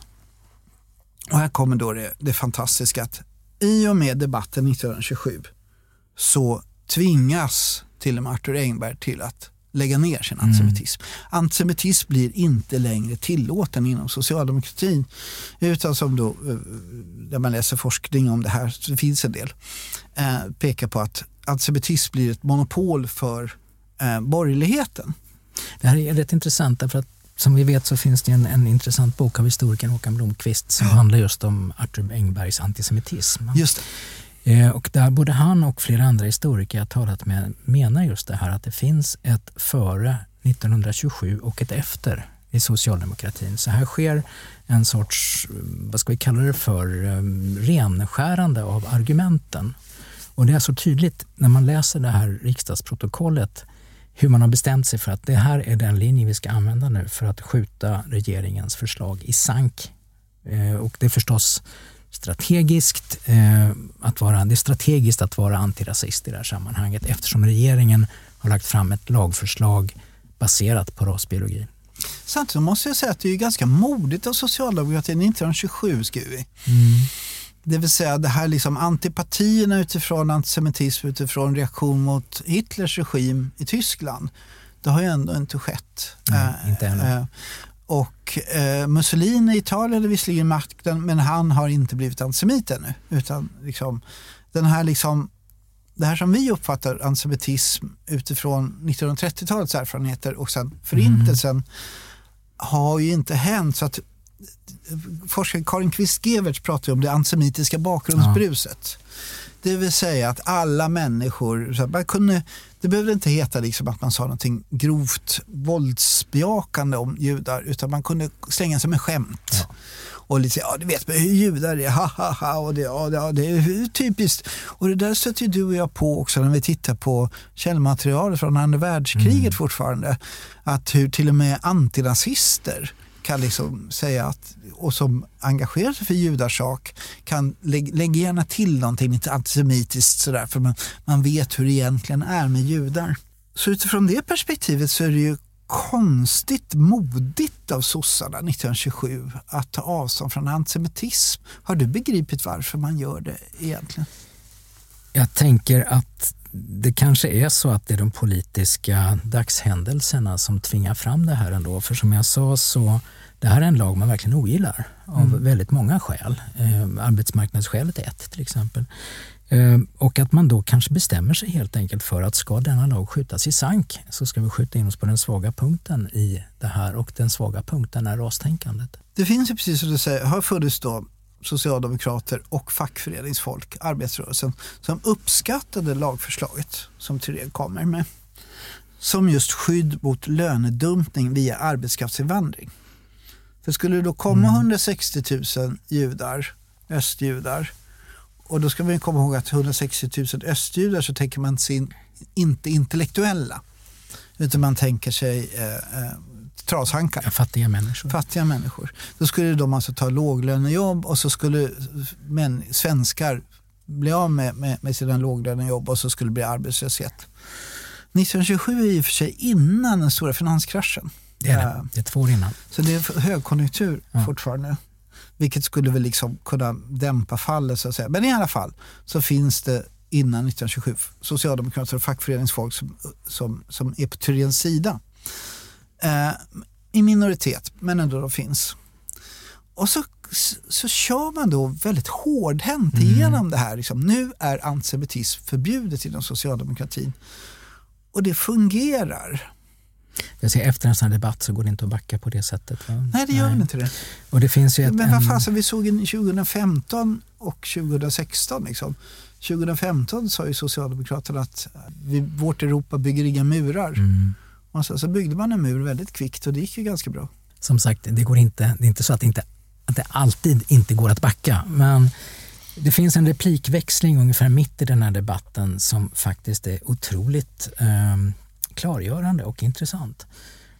och här kommer då det, det fantastiska att i och med debatten 1927 så tvingas till och med Arthur Engberg till att lägga ner sin antisemitism. Mm. Antisemitism blir inte längre tillåten inom socialdemokratin. Utan som då, eh, där man läser forskning om det här, det finns en del, eh, pekar på att antisemitism blir ett monopol för eh, borgerligheten. Det här är rätt intressant därför att som vi vet så finns det en, en intressant bok av historikern Håkan Blomqvist som ja. handlar just om Arthur Engbergs antisemitism. Just det. Eh, och där både han och flera andra historiker jag talat med menar just det här att det finns ett före 1927 och ett efter i socialdemokratin. Så här sker en sorts, eh, vad ska vi kalla det för, eh, renskärande av argumenten. Och det är så tydligt när man läser det här riksdagsprotokollet hur man har bestämt sig för att det här är den linje vi ska använda nu för att skjuta regeringens förslag i sank. Och det är förstås strategiskt, eh, att vara, det är strategiskt att vara antirasist i det här sammanhanget eftersom regeringen har lagt fram ett lagförslag baserat på rasbiologi. Samtidigt måste jag säga att det är ganska modigt av socialdemokratin 1927 skriver vi. Mm. Det vill säga det här liksom antipatierna utifrån antisemitism utifrån reaktion mot Hitlers regim i Tyskland. Det har ju ändå inte skett. Nej, inte ännu. Och eh, Mussolini i Italien är visserligen makten men han har inte blivit antisemit ännu. Utan liksom, den här liksom, det här som vi uppfattar antisemitism utifrån 1930-talets erfarenheter och sen förintelsen mm. har ju inte hänt. Så att forskaren Karin Kvist-Gevertz pratar om det antisemitiska bakgrundsbruset. Ja. Det vill säga att alla människor, så man kunde, det behövde inte heta liksom att man sa någonting grovt våldsbejakande om judar utan man kunde slänga sig med skämt. Ja. Och lite, ja du vet hur judar är, ha ha ha. Och det, ja, det är typiskt. Och det där stöter du och jag på också när vi tittar på källmaterialet från andra världskriget mm. fortfarande. Att hur till och med antinazister kan liksom säga att, och som engagerar sig för judars sak kan lägga gärna till någonting lite antisemitiskt sådär för man, man vet hur det egentligen är med judar. Så utifrån det perspektivet så är det ju konstigt modigt av sossarna 1927 att ta avstånd från antisemitism. Har du begripit varför man gör det egentligen? Jag tänker att det kanske är så att det är de politiska dagshändelserna som tvingar fram det här ändå. För som jag sa så det här är en lag man verkligen ogillar av mm. väldigt många skäl. Eh, arbetsmarknadsskälet är ett till exempel. Eh, och att man då kanske bestämmer sig helt enkelt för att ska denna lag skjutas i sank så ska vi skjuta in oss på den svaga punkten i det här och den svaga punkten är rastänkandet. Det finns ju precis som du säger, har funnits då socialdemokrater och fackföreningsfolk, arbetarrörelsen, som uppskattade lagförslaget som Thyrén kommer med. Som just skydd mot lönedumpning via arbetskraftsinvandring. För skulle det då komma mm. 160 000 judar, östjudar, och då ska man komma ihåg att 160 000 östjudar så tänker man sin, inte intellektuella. Utan man tänker sig eh, eh, trashankar. fattiga människor. Fattiga människor. Då skulle de alltså ta låglönejobb och så skulle män, svenskar bli av med, med, med sina låglönejobb och så skulle det bli arbetslöshet. 1927 är i och för sig innan den stora finanskraschen. Det är det. Det är två år innan. Så det är högkonjunktur ja. fortfarande. Vilket skulle väl liksom kunna dämpa fallet så att säga. Men i alla fall så finns det innan 1927 socialdemokrater och fackföreningsfolk som, som, som är på Thyréns sida. Eh, I minoritet, men ändå de finns. Och så, så kör man då väldigt hårdhänt mm. igenom det här. Liksom, nu är antisemitism förbjudet inom socialdemokratin. Och det fungerar. Jag säger, efter en sån här debatt så går det inte att backa på det sättet. Va? Nej, det gör Nej. inte det. Och det finns ju ett, Men vad fasen, vi såg 2015 och 2016. Liksom. 2015 sa ju Socialdemokraterna att vi, vårt Europa bygger inga murar. Mm. Och så, så byggde man en mur väldigt kvickt och det gick ju ganska bra. Som sagt, det, går inte, det är inte så att det, inte, att det alltid inte går att backa. Men det finns en replikväxling ungefär mitt i den här debatten som faktiskt är otroligt eh, klargörande och intressant.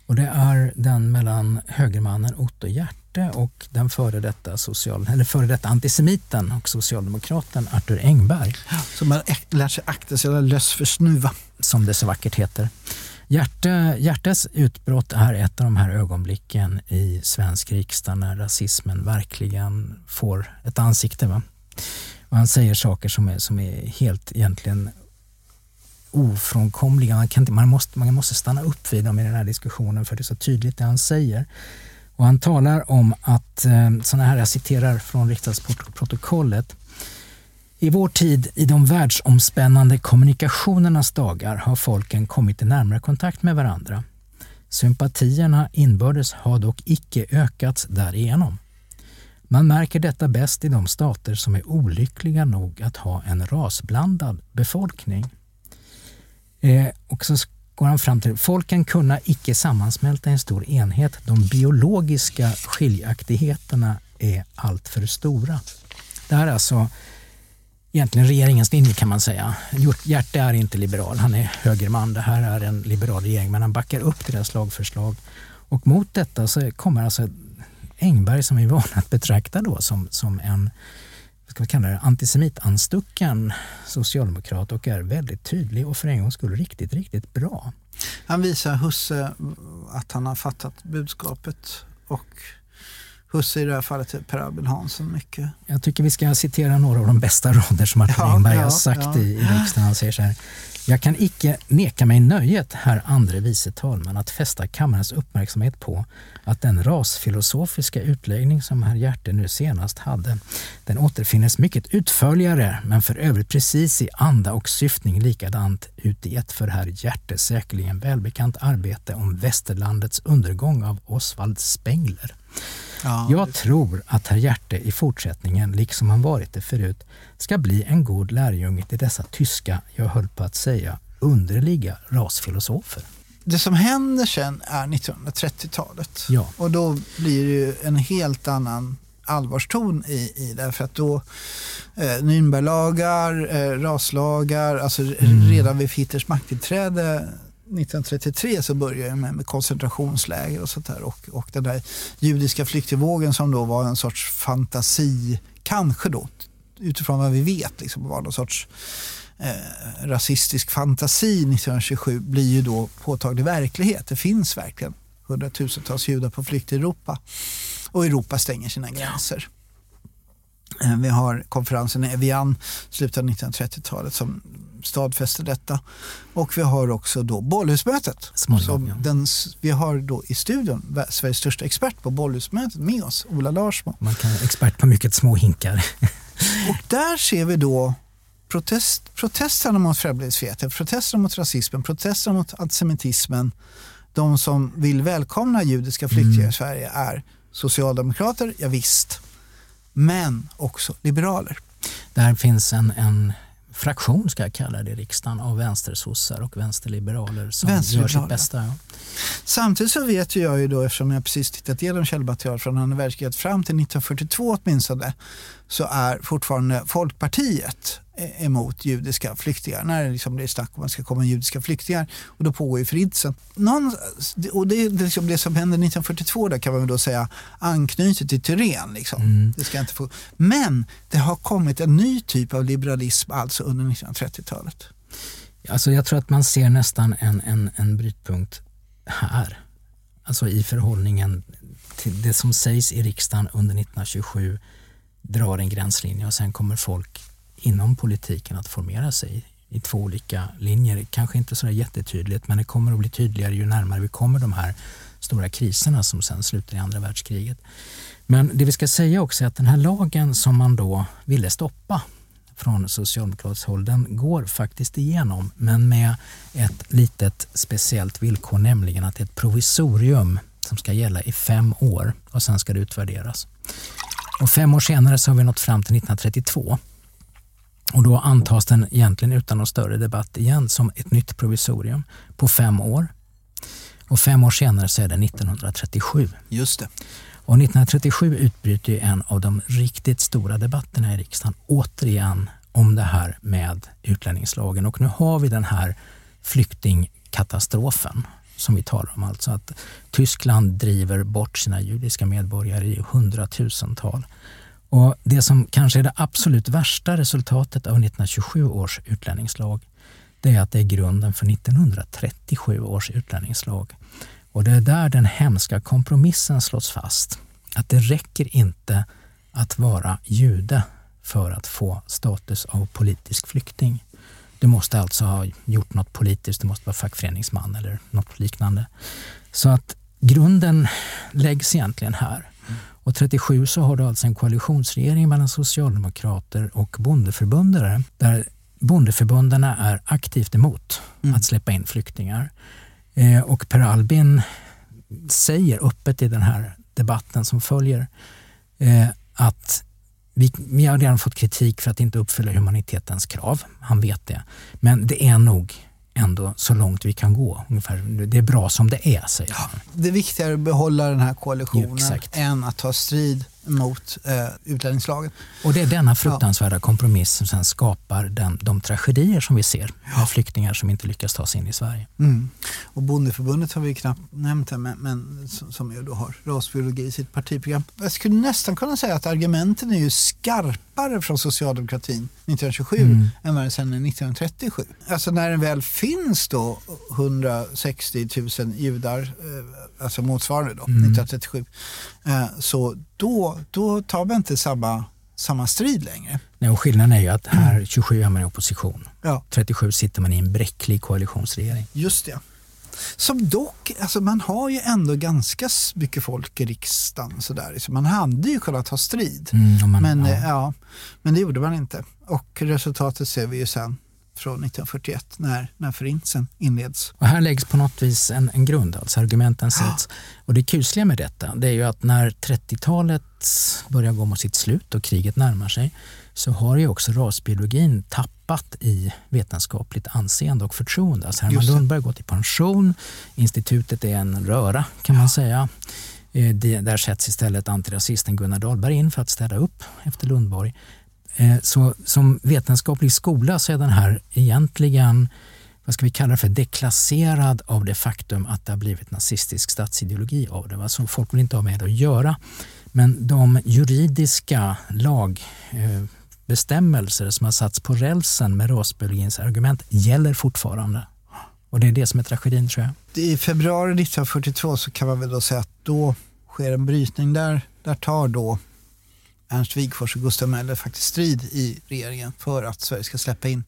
Och det är den mellan högermannen Otto Hjärte och den före detta, social, eller före detta antisemiten och socialdemokraten Arthur Engberg. Som har lärt sig akta sig löss för snuva. Som det så vackert heter. Hjärte, Hjärtes utbrott är ett av de här ögonblicken i svensk riksdag när rasismen verkligen får ett ansikte. Va? Och han säger saker som är, som är helt egentligen ofrånkomliga. Man, kan inte, man, måste, man måste stanna upp vid dem i den här diskussionen för det är så tydligt det han säger. Och han talar om att, eh, sådana här, jag citerar från riksdagsprotokollet. I vår tid, i de världsomspännande kommunikationernas dagar, har folken kommit i närmare kontakt med varandra. Sympatierna inbördes har dock icke ökats därigenom. Man märker detta bäst i de stater som är olyckliga nog att ha en rasblandad befolkning. Eh, och så går han fram till folken kunna icke sammansmälta en stor enhet. De biologiska skiljaktigheterna är alltför stora. Det här är alltså egentligen regeringens linje kan man säga. Hjärte är inte liberal, han är högerman. Det här är en liberal regering men han backar upp deras lagförslag. Och mot detta så kommer alltså Engberg som vi är vana att betrakta då som, som en ska vi kalla det, antisemitanstucken socialdemokrat och är väldigt tydlig och för en gångs skull riktigt, riktigt bra. Han visar Husse att han har fattat budskapet och husse i det här fallet Per Albin Hansson mycket. Jag tycker vi ska citera några av de bästa rader som Martin ja, Engberg ja, har sagt ja. i, i riksdagen. Han säger så här. Jag kan icke neka mig nöjet, herr andre vice talman, att fästa kammarens uppmärksamhet på att den rasfilosofiska utläggning som herr Hjärte nu senast hade, den återfinnes mycket utförligare men för övrigt precis i anda och syftning likadant ut i ett för herr Hjärte säkerligen välbekant arbete om västerlandets undergång av Oswald Spengler. Ja, jag tror att herr Hjärte i fortsättningen, liksom han varit det förut, ska bli en god lärjunge till dessa tyska, jag höll på att säga, underliga rasfilosofer. Det som händer sen är 1930-talet ja. och då blir det ju en helt annan allvarston i, i det. För att då eh, Nürnberglagar, eh, raslagar, alltså mm. redan vid Hitlers makttillträde 1933 så började jag med, med koncentrationsläger och sånt där och, och den där judiska flyktingvågen som då var en sorts fantasi, kanske då utifrån vad vi vet liksom, var någon sorts eh, rasistisk fantasi 1927 blir ju då påtaglig verklighet. Det finns verkligen hundratusentals judar på flykt i Europa och Europa stänger sina gränser. Eh, vi har konferensen i Evian slutet av 1930-talet som stadfäster detta. Och vi har också då Bollhusmötet. Småningom, ja. den, vi har då i studion Sveriges största expert på Bollhusmötet med oss, Ola Larsmo. Man kan expert på mycket små hinkar. och där ser vi då protest, protesterna mot främlingsfientligheten, protesterna mot rasismen, protesterna mot antisemitismen. De som vill välkomna judiska flyktingar mm. i Sverige är socialdemokrater, ja, visst. men också liberaler. Där finns en, en fraktion, ska jag kalla det, i riksdagen av vänstersossar och vänsterliberaler som gör sitt bästa. Ja. Samtidigt så vet jag ju då, eftersom jag precis tittat igenom källmaterial från andra världskriget fram till 1942 åtminstone, så är fortfarande Folkpartiet emot judiska flyktingar. När det, liksom det är snack om att det ska komma judiska flyktingar och då pågår ju förintelsen. Någon, och det, det, liksom det som hände 1942 där kan man då säga anknyter till Tyren. Liksom. Mm. Det ska inte få. Men det har kommit en ny typ av liberalism alltså under 1930-talet. Alltså jag tror att man ser nästan en, en, en brytpunkt här. Alltså i förhållningen till det som sägs i riksdagen under 1927 drar en gränslinje och sen kommer folk inom politiken att formera sig i två olika linjer. Kanske inte så jättetydligt men det kommer att bli tydligare ju närmare vi kommer de här stora kriserna som sen slutar i andra världskriget. Men det vi ska säga också är att den här lagen som man då ville stoppa från socialdemokratiskt håll, den går faktiskt igenom men med ett litet speciellt villkor, nämligen att det är ett provisorium som ska gälla i fem år och sen ska det utvärderas. Och fem år senare så har vi nått fram till 1932 och då antas den egentligen utan någon större debatt igen som ett nytt provisorium på fem år. Och fem år senare så är det 1937. Just det. Och 1937 utbryter en av de riktigt stora debatterna i riksdagen återigen om det här med utlänningslagen. Och nu har vi den här flyktingkatastrofen som vi talar om. Alltså att Tyskland driver bort sina judiska medborgare i hundratusental. Och det som kanske är det absolut värsta resultatet av 1927 års utlänningslag det är att det är grunden för 1937 års utlänningslag. Och det är där den hemska kompromissen slås fast. Att det räcker inte att vara jude för att få status av politisk flykting. Du måste alltså ha gjort något politiskt, du måste vara fackföreningsman eller något liknande. Så att grunden läggs egentligen här. Och 37 så har du alltså en koalitionsregering mellan socialdemokrater och bondeförbundare där bondeförbundarna är aktivt emot mm. att släppa in flyktingar. Eh, och Per Albin säger öppet i den här debatten som följer eh, att vi, vi har redan fått kritik för att inte uppfylla humanitetens krav. Han vet det. Men det är nog ändå så långt vi kan gå. Ungefär. Det är bra som det är, säger han. Det är viktigare att behålla den här koalitionen jo, än att ta strid mot eh, utlänningslagen. Och det är denna fruktansvärda kompromiss som sen skapar den, de tragedier som vi ser med flyktingar som inte lyckas ta sig in i Sverige. Mm. Och Bondeförbundet har vi knappt nämnt här, men, men som ju då har rasbiologi i sitt partiprogram. Jag skulle nästan kunna säga att argumenten är ju skarpare från socialdemokratin 1927 mm. än vad det sen är 1937. Alltså när det väl finns då 160 000 judar, eh, alltså motsvarande då, mm. 1937, eh, så då, då tar man inte samma samma strid längre. Nej, och skillnaden är ju att här 27 är man i opposition. Ja. 37 sitter man i en bräcklig koalitionsregering. Just det. Som dock, alltså man har ju ändå ganska mycket folk i riksdagen. Sådär. Så man hade ju kunnat ha strid. Mm, man, men, ja. ja. men det gjorde man inte. Och resultatet ser vi ju sen från 1941 när, när förintelsen inleds. Och här läggs på något vis en, en grund, alltså argumenten sätts. Ja. Och det kusliga med detta det är ju att när 30-talet börjar gå mot sitt slut och kriget närmar sig så har ju också rasbiologin tappat i vetenskapligt anseende och förtroende. Alltså Herman Lundberg har gått i pension, institutet är en röra kan man säga. Eh, där sätts istället antirasisten Gunnar Dahlberg in för att städa upp efter Lundborg. Eh, så som vetenskaplig skola så är den här egentligen vad ska vi kalla det för, deklasserad av det faktum att det har blivit nazistisk statsideologi av det. Alltså folk vill inte ha med det att göra. Men de juridiska lagbestämmelser eh, som har satts på rälsen med rasbiologins argument gäller fortfarande. Och det är det som är tragedin tror jag. I februari 1942 så kan man väl då säga att då sker en brytning där. Där tar då Ernst Wigforss och Gustav Möller faktiskt strid i regeringen för att Sverige ska släppa in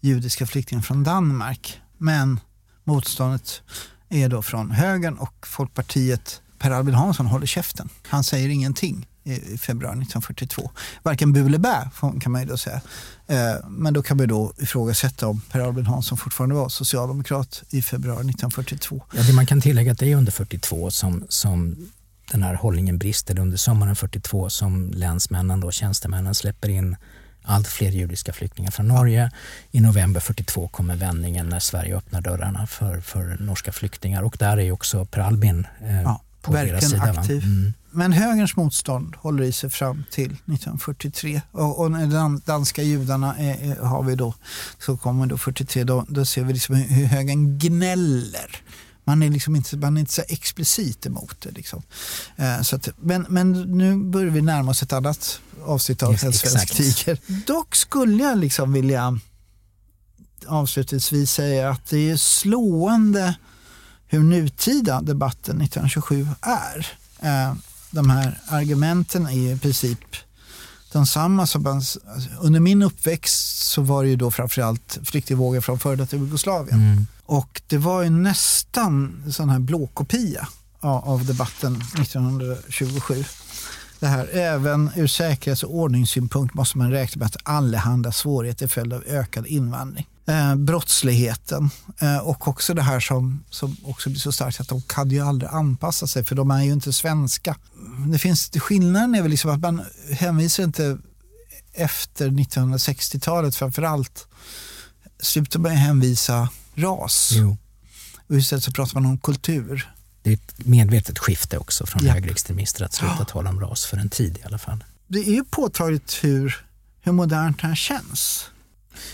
judiska flyktingar från Danmark. Men motståndet är då från högern och Folkpartiet Per Albin Hansson håller käften. Han säger ingenting i februari 1942. Varken bu eller bä kan man ju då säga. Eh, men då kan man ju då ifrågasätta om Per Albin Hansson fortfarande var socialdemokrat i februari 1942. Ja, det man kan tillägga att det är under 42 som, som den här hållningen brister under sommaren 42 som länsmännen, då, tjänstemännen, släpper in allt fler judiska flyktingar från Norge. I november 42 kommer vändningen när Sverige öppnar dörrarna för, för norska flyktingar och där är också Per Albin eh, ja, på deras sida. aktiv. Mm. Men högerns motstånd håller i sig fram till 1943 och, och när danska judarna är, har vi då, så kommer då 43, då, då ser vi liksom hur högern gnäller man är, liksom inte, man är inte så explicit emot det. Liksom. Eh, så att, men, men nu börjar vi närma oss ett annat avsnitt av yes, Svensk Tiger. Dock skulle jag liksom vilja avslutningsvis säga att det är slående hur nutida debatten 1927 är. Eh, de här argumenten är i princip densamma. Som alltså, under min uppväxt så var det ju då framförallt flyktingvågor från före detta Jugoslavien. Mm. Och det var ju nästan en sån här blåkopia av debatten 1927. Det här, även ur säkerhets och ordningssynpunkt måste man räkna med att allehanda svårigheter till följd av ökad invandring. Eh, brottsligheten eh, och också det här som, som också blir så starkt att de kan ju aldrig anpassa sig för de är ju inte svenska. Det finns, skillnaden är väl liksom att man hänvisar inte efter 1960-talet framförallt slutar man hänvisa ras. Jo. Och istället så pratar man om kultur. Det är ett medvetet skifte också från ja. högerextremister att sluta ja. tala om ras för en tid i alla fall. Det är ju påtagligt hur, hur modernt det här känns.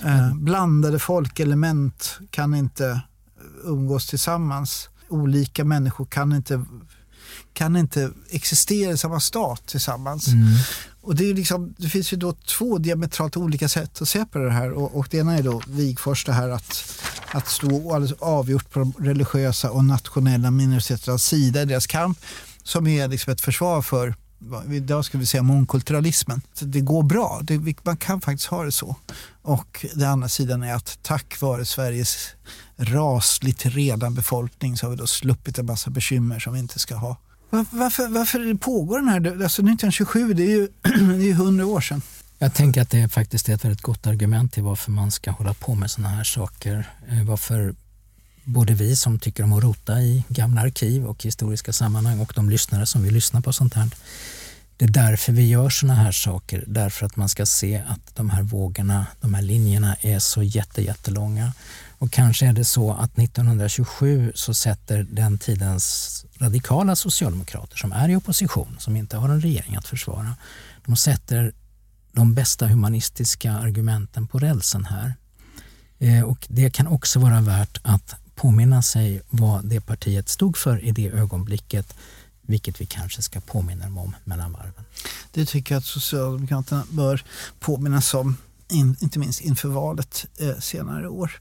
Eh, blandade folkelement kan inte umgås tillsammans. Olika människor kan inte, kan inte existera i samma stat tillsammans. Mm. Och det, är liksom, det finns ju då två diametralt olika sätt att se på det här och, och det ena är då Wigforss det här att, att stå alldeles avgjort på de religiösa och nationella minoriteternas sida i deras kamp som är liksom ett försvar för idag ska vi säga mångkulturalismen. Så det går bra, det, man kan faktiskt ha det så. Och den andra sidan är att tack vare Sveriges rasligt redan befolkning så har vi då sluppit en massa bekymmer som vi inte ska ha. Varför, varför pågår den här, alltså 1927 det är ju det är 100 år sedan. Jag tänker att det faktiskt är ett väldigt gott argument till varför man ska hålla på med sådana här saker. Eh, varför både vi som tycker om att rota i gamla arkiv och historiska sammanhang och de lyssnare som vill lyssna på sånt här Det är därför vi gör såna här saker, därför att man ska se att de här vågorna, de här linjerna är så jätte, jättelånga. Och kanske är det så att 1927 så sätter den tidens radikala socialdemokrater som är i opposition, som inte har en regering att försvara, de sätter de bästa humanistiska argumenten på rälsen här. Eh, och det kan också vara värt att påminna sig vad det partiet stod för i det ögonblicket vilket vi kanske ska påminna dem om mellan varven. Det tycker jag att Socialdemokraterna bör påminnas om in, inte minst inför valet eh, senare år.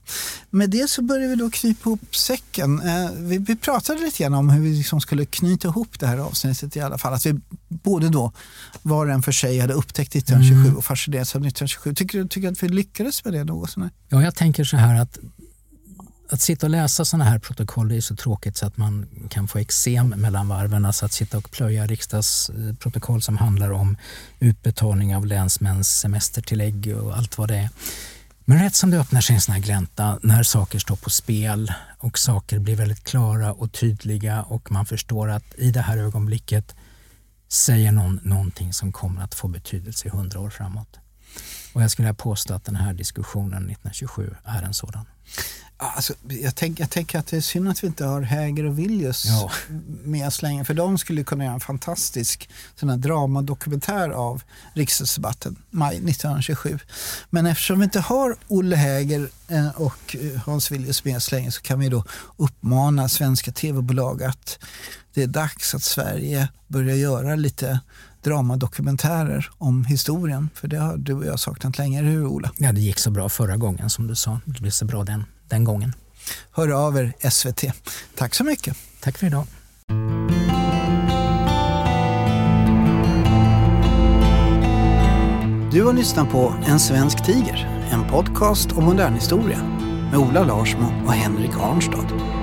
Med det så börjar vi då knypa ihop säcken. Eh, vi, vi, pratade lite grann om hur vi liksom skulle knyta ihop det här avsnittet i alla fall. Att vi både då var och en för sig hade upptäckt 1927 mm. och fascinerats av 1927. Tycker du att vi lyckades med det något sådär? Ja, jag tänker så här att att sitta och läsa sådana här protokoll är så tråkigt så att man kan få eksem mellan varven. Alltså att sitta och plöja riksdagsprotokoll som handlar om utbetalning av länsmäns semestertillägg och allt vad det är. Men rätt som det öppnar sig en sån här glänta när saker står på spel och saker blir väldigt klara och tydliga och man förstår att i det här ögonblicket säger någon någonting som kommer att få betydelse i hundra år framåt. Och jag skulle påstå att den här diskussionen 1927 är en sådan. Alltså, jag, tänk, jag tänker att det är synd att vi inte har Häger och Villius ja. med oss längre. För de skulle kunna göra en fantastisk sån här dramadokumentär av riksdagsdebatten maj 1927. Men eftersom vi inte har Olle Häger eh, och eh, Hans Villius med oss längre så kan vi då uppmana svenska tv-bolag att det är dags att Sverige börjar göra lite dramadokumentärer om historien. För det har du och jag saknat länge, eller hur Ola? Ja, det gick så bra förra gången som du sa. Det blev så bra den, den gången. Hör av er SVT. Tack så mycket. Tack för idag. Du har lyssnat på En svensk tiger, en podcast om modern historia med Ola Larsmo och Henrik Arnstad.